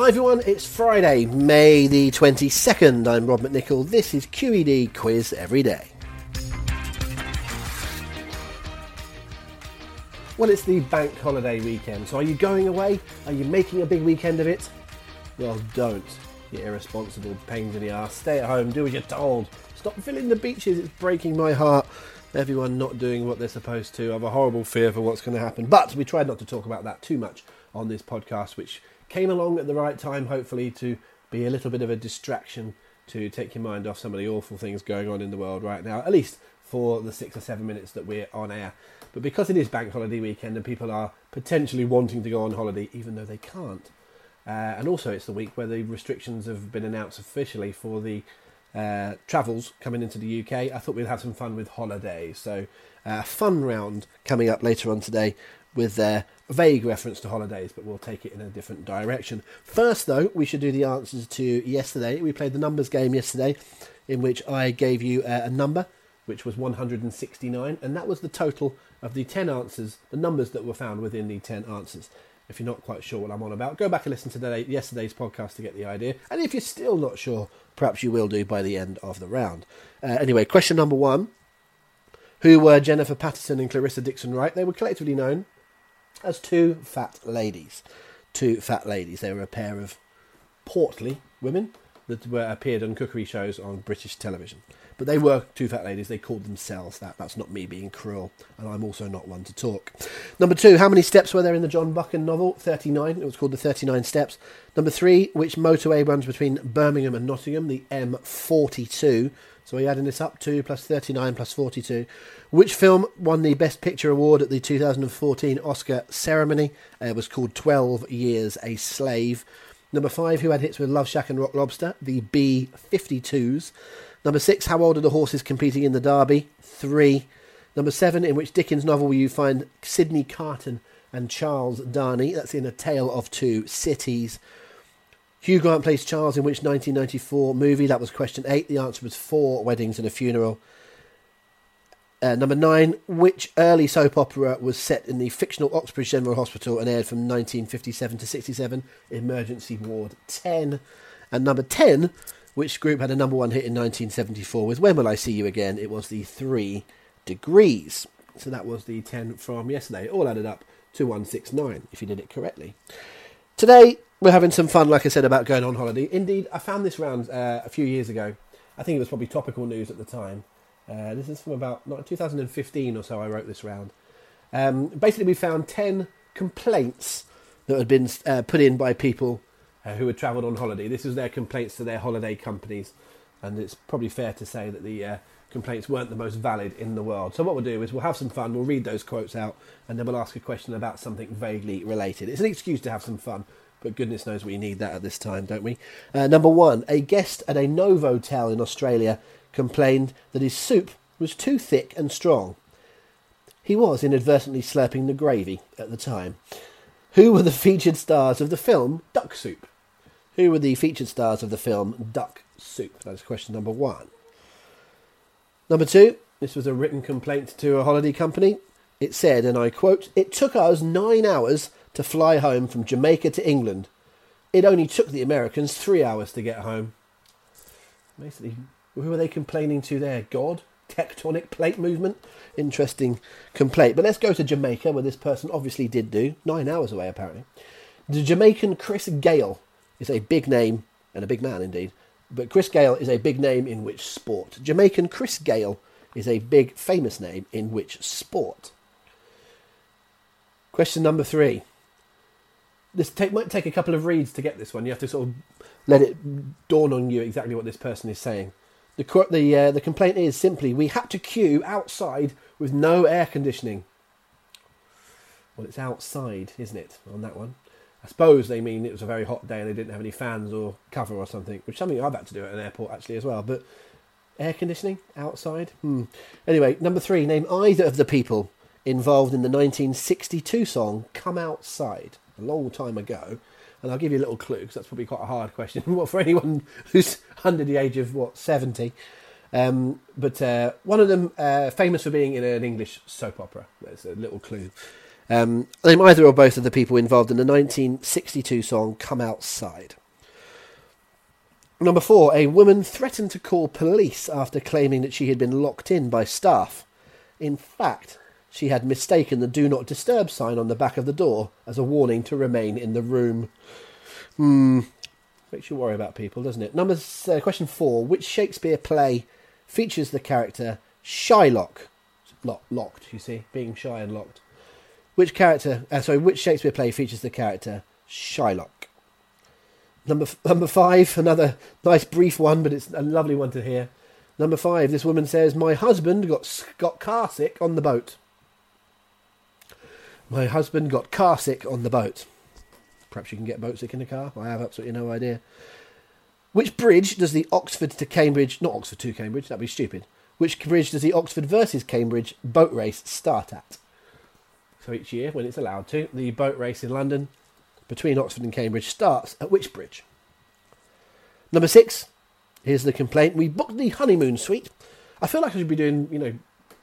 Hi everyone, it's Friday, May the 22nd. I'm Rob McNichol. This is QED Quiz Every Day. Well, it's the bank holiday weekend, so are you going away? Are you making a big weekend of it? Well, don't. You irresponsible pains in the ass. Stay at home, do as you're told. Stop filling the beaches, it's breaking my heart. Everyone not doing what they're supposed to. I have a horrible fear for what's going to happen. But we tried not to talk about that too much on this podcast, which came along at the right time, hopefully, to be a little bit of a distraction to take your mind off some of the awful things going on in the world right now, at least for the six or seven minutes that we're on air. But because it is bank holiday weekend and people are potentially wanting to go on holiday, even though they can't, uh, and also it's the week where the restrictions have been announced officially for the uh, travels coming into the UK, I thought we'd have some fun with holidays. So, a uh, fun round coming up later on today with their vague reference to holidays, but we'll take it in a different direction. First, though, we should do the answers to yesterday. We played the numbers game yesterday, in which I gave you uh, a number, which was 169, and that was the total of the 10 answers, the numbers that were found within the 10 answers. If you're not quite sure what I'm on about, go back and listen to today, yesterday's podcast to get the idea. And if you're still not sure, perhaps you will do by the end of the round. Uh, anyway, question number one. Who were Jennifer Paterson and Clarissa Dickson Wright? They were collectively known as two fat ladies. Two fat ladies. They were a pair of portly women that were appeared on cookery shows on British television. But they were two fat ladies. They called themselves that. That's not me being cruel, and I'm also not one to talk. Number two, how many steps were there in the John Buchan novel? 39. It was called The 39 Steps. Number three, which motorway runs between Birmingham and Nottingham? The M42. So we're adding this up? two plus 39 plus 42. Which film won the Best Picture award at the 2014 Oscar ceremony? Uh, it was called 12 Years a Slave. Number 5, who had hits with Love Shack and Rock Lobster? The B 52s. Number 6, how old are the horses competing in the Derby? 3. Number 7, in which Dickens novel will you find Sydney Carton and Charles Darnay? That's in A Tale of Two Cities. Hugh Grant plays Charles in which 1994 movie? That was question eight. The answer was Four Weddings and a Funeral. Uh, number nine, which early soap opera was set in the fictional Oxbridge General Hospital and aired from 1957 to 67? Emergency Ward 10. And number 10, which group had a number one hit in 1974 with When Will I See You Again? It was the Three Degrees. So that was the 10 from yesterday. All added up to 169 if you did it correctly. Today, we're having some fun, like I said, about going on holiday. Indeed, I found this round uh, a few years ago. I think it was probably topical news at the time. Uh, this is from about 2015 or so. I wrote this round. Um, basically, we found 10 complaints that had been uh, put in by people uh, who had travelled on holiday. This was their complaints to their holiday companies, and it's probably fair to say that the uh, complaints weren't the most valid in the world. So what we'll do is we'll have some fun. We'll read those quotes out, and then we'll ask a question about something vaguely related. It's an excuse to have some fun but goodness knows we need that at this time, don't we? Uh, number one, a guest at a Novotel in Australia complained that his soup was too thick and strong. He was inadvertently slurping the gravy at the time. Who were the featured stars of the film Duck Soup? Who were the featured stars of the film Duck Soup? That's question number one. Number two, this was a written complaint to a holiday company. It said, and I quote, It took us nine hours to fly home from Jamaica to England. It only took the Americans three hours to get home. Basically, who are they complaining to there? God? Tectonic plate movement? Interesting complaint. But let's go to Jamaica, where this person obviously did do. Nine hours away, apparently. The Jamaican Chris Gayle is a big name, and a big man indeed. But Chris Gayle is a big name in which sport? Jamaican Chris Gayle is a big, famous name in which sport? Question number three this take, might take a couple of reads to get this one. You have to sort of let it dawn on you exactly what this person is saying. The the uh, the complaint is simply we had to queue outside with no air conditioning. Well, it's outside, isn't it? On that one, I suppose they mean it was a very hot day and they didn't have any fans or cover or something, which is something I've had to do at an airport actually as well. But air conditioning outside. Hmm. Anyway, number three. Name either of the people involved in the 1962 song "Come Outside." a long time ago. And I'll give you a little clue because that's probably quite a hard question. for anyone who's under the age of what seventy? Um, but uh, one of them uh, famous for being in an English soap opera. There's a little clue. Um, name either or both of the people involved in the 1962 song Come Outside. Number four, a woman threatened to call police after claiming that she had been locked in by staff. In fact, she had mistaken the do not disturb sign on the back of the door as a warning to remain in the room. Hmm, makes you worry about people, doesn't it? Number uh, question four, which Shakespeare play features the character Shylock? Lock, locked, you see, being shy and locked. Which character? Uh, sorry, which Shakespeare play features the character Shylock? Number number five, another nice brief one, but it's a lovely one to hear. Number five, this woman says, "My husband got got car sick on the boat." My husband got car sick on the boat. Perhaps you can get boat sick in a car. I have absolutely no idea. Which bridge does the Oxford to Cambridge, not Oxford to Cambridge, that'd be stupid. Which bridge does the Oxford versus Cambridge boat race start at? So each year, when it's allowed to, the boat race in London between Oxford and Cambridge starts at which bridge? Number six, here's the complaint. We booked the honeymoon suite. I feel like I should be doing, you know,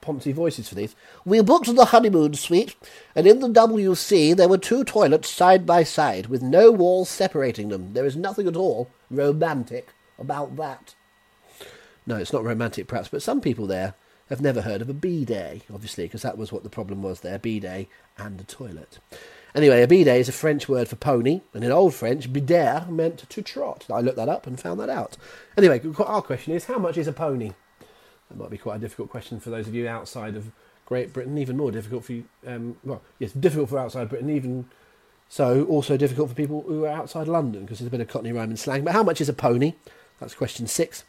Ponzi voices for these. We booked the honeymoon suite, and in the WC there were two toilets side by side, with no walls separating them. There is nothing at all romantic about that. No, it's not romantic, perhaps, but some people there have never heard of a bidet, obviously, because that was what the problem was there bidet and a toilet. Anyway, a bidet is a French word for pony, and in Old French, bidet meant to trot. I looked that up and found that out. Anyway, our question is how much is a pony? That might be quite a difficult question for those of you outside of Great Britain, even more difficult for you. Um, well, yes, difficult for outside Britain, even so, also difficult for people who are outside London because there's a bit of Cockney rhyme and slang. But how much is a pony? That's question six.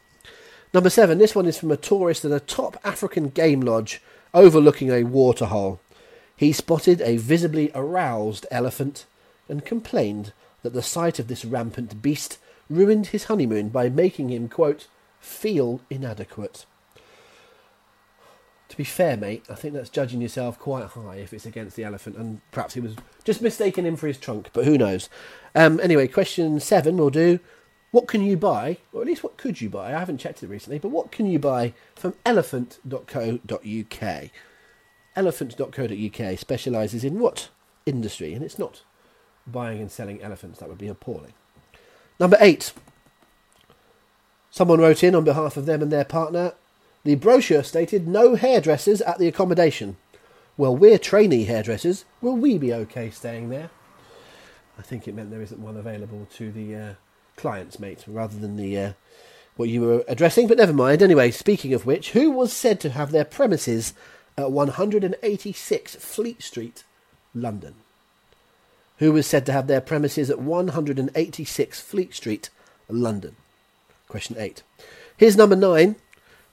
Number seven, this one is from a tourist at a top African game lodge overlooking a waterhole. He spotted a visibly aroused elephant and complained that the sight of this rampant beast ruined his honeymoon by making him, quote, feel inadequate. To be fair, mate, I think that's judging yourself quite high if it's against the elephant, and perhaps he was just mistaking him for his trunk, but who knows? Um, anyway, question seven will do. What can you buy, or at least what could you buy? I haven't checked it recently, but what can you buy from elephant.co.uk? Elephant.co.uk specialises in what industry? And it's not buying and selling elephants, that would be appalling. Number eight. Someone wrote in on behalf of them and their partner. The brochure stated no hairdressers at the accommodation. Well, we're trainee hairdressers. Will we be okay staying there? I think it meant there isn't one available to the uh, clients, mate, rather than the uh, what you were addressing. But never mind. Anyway, speaking of which, who was said to have their premises at 186 Fleet Street, London? Who was said to have their premises at 186 Fleet Street, London? Question eight. Here's number nine.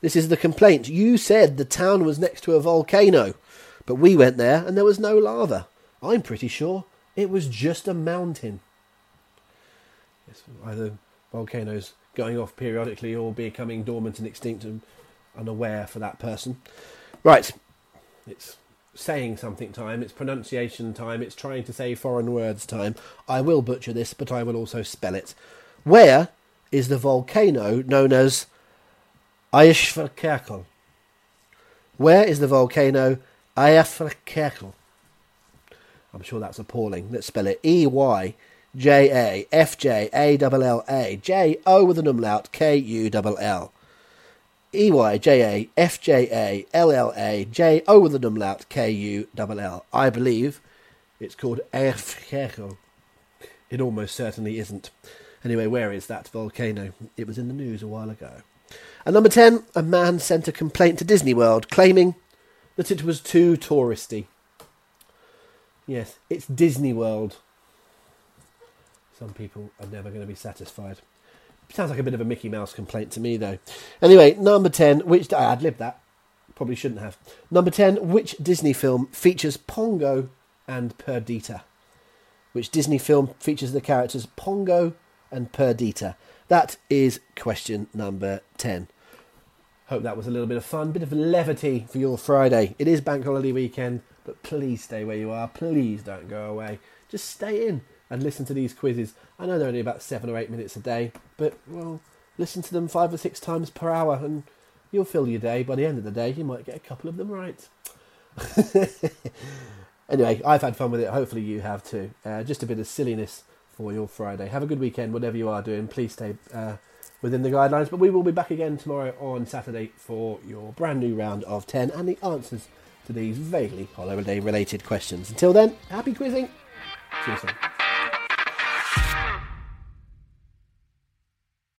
This is the complaint. You said the town was next to a volcano, but we went there and there was no lava. I'm pretty sure it was just a mountain. It's either volcanoes going off periodically or becoming dormant and extinct and unaware for that person. Right, it's saying something time, it's pronunciation time, it's trying to say foreign words time. I will butcher this, but I will also spell it. Where is the volcano known as Eyjafjallajökull? Where is the volcano Eyjafjallajökull? I'm sure that's appalling. Let's spell it E Y J A F J A L L A J O with an umlaut K U L L. E Y J A F J A L L A J O with an umlaut K U L L. I believe it's called Eyjafjallajökull. It almost certainly isn't. Anyway, where is that volcano? It was in the news a while ago. And number 10, a man sent a complaint to Disney World claiming that it was too touristy. Yes, it's Disney World. Some people are never going to be satisfied. Sounds like a bit of a Mickey Mouse complaint to me, though. Anyway, number 10, which I ad libbed that. Probably shouldn't have. Number 10, which Disney film features Pongo and Perdita? Which Disney film features the characters Pongo and Perdita? That is question number 10. Hope that was a little bit of fun, bit of levity for your Friday. It is bank holiday weekend, but please stay where you are. Please don't go away. Just stay in and listen to these quizzes. I know they're only about seven or eight minutes a day, but, well, listen to them five or six times per hour and you'll fill your day. By the end of the day, you might get a couple of them right. Anyway, I've had fun with it. Hopefully, you have too. Uh, just a bit of silliness for your Friday. Have a good weekend, whatever you are doing. Please stay uh, within the guidelines. But we will be back again tomorrow on Saturday for your brand new round of 10 and the answers to these vaguely holiday related questions. Until then, happy quizzing. See you soon.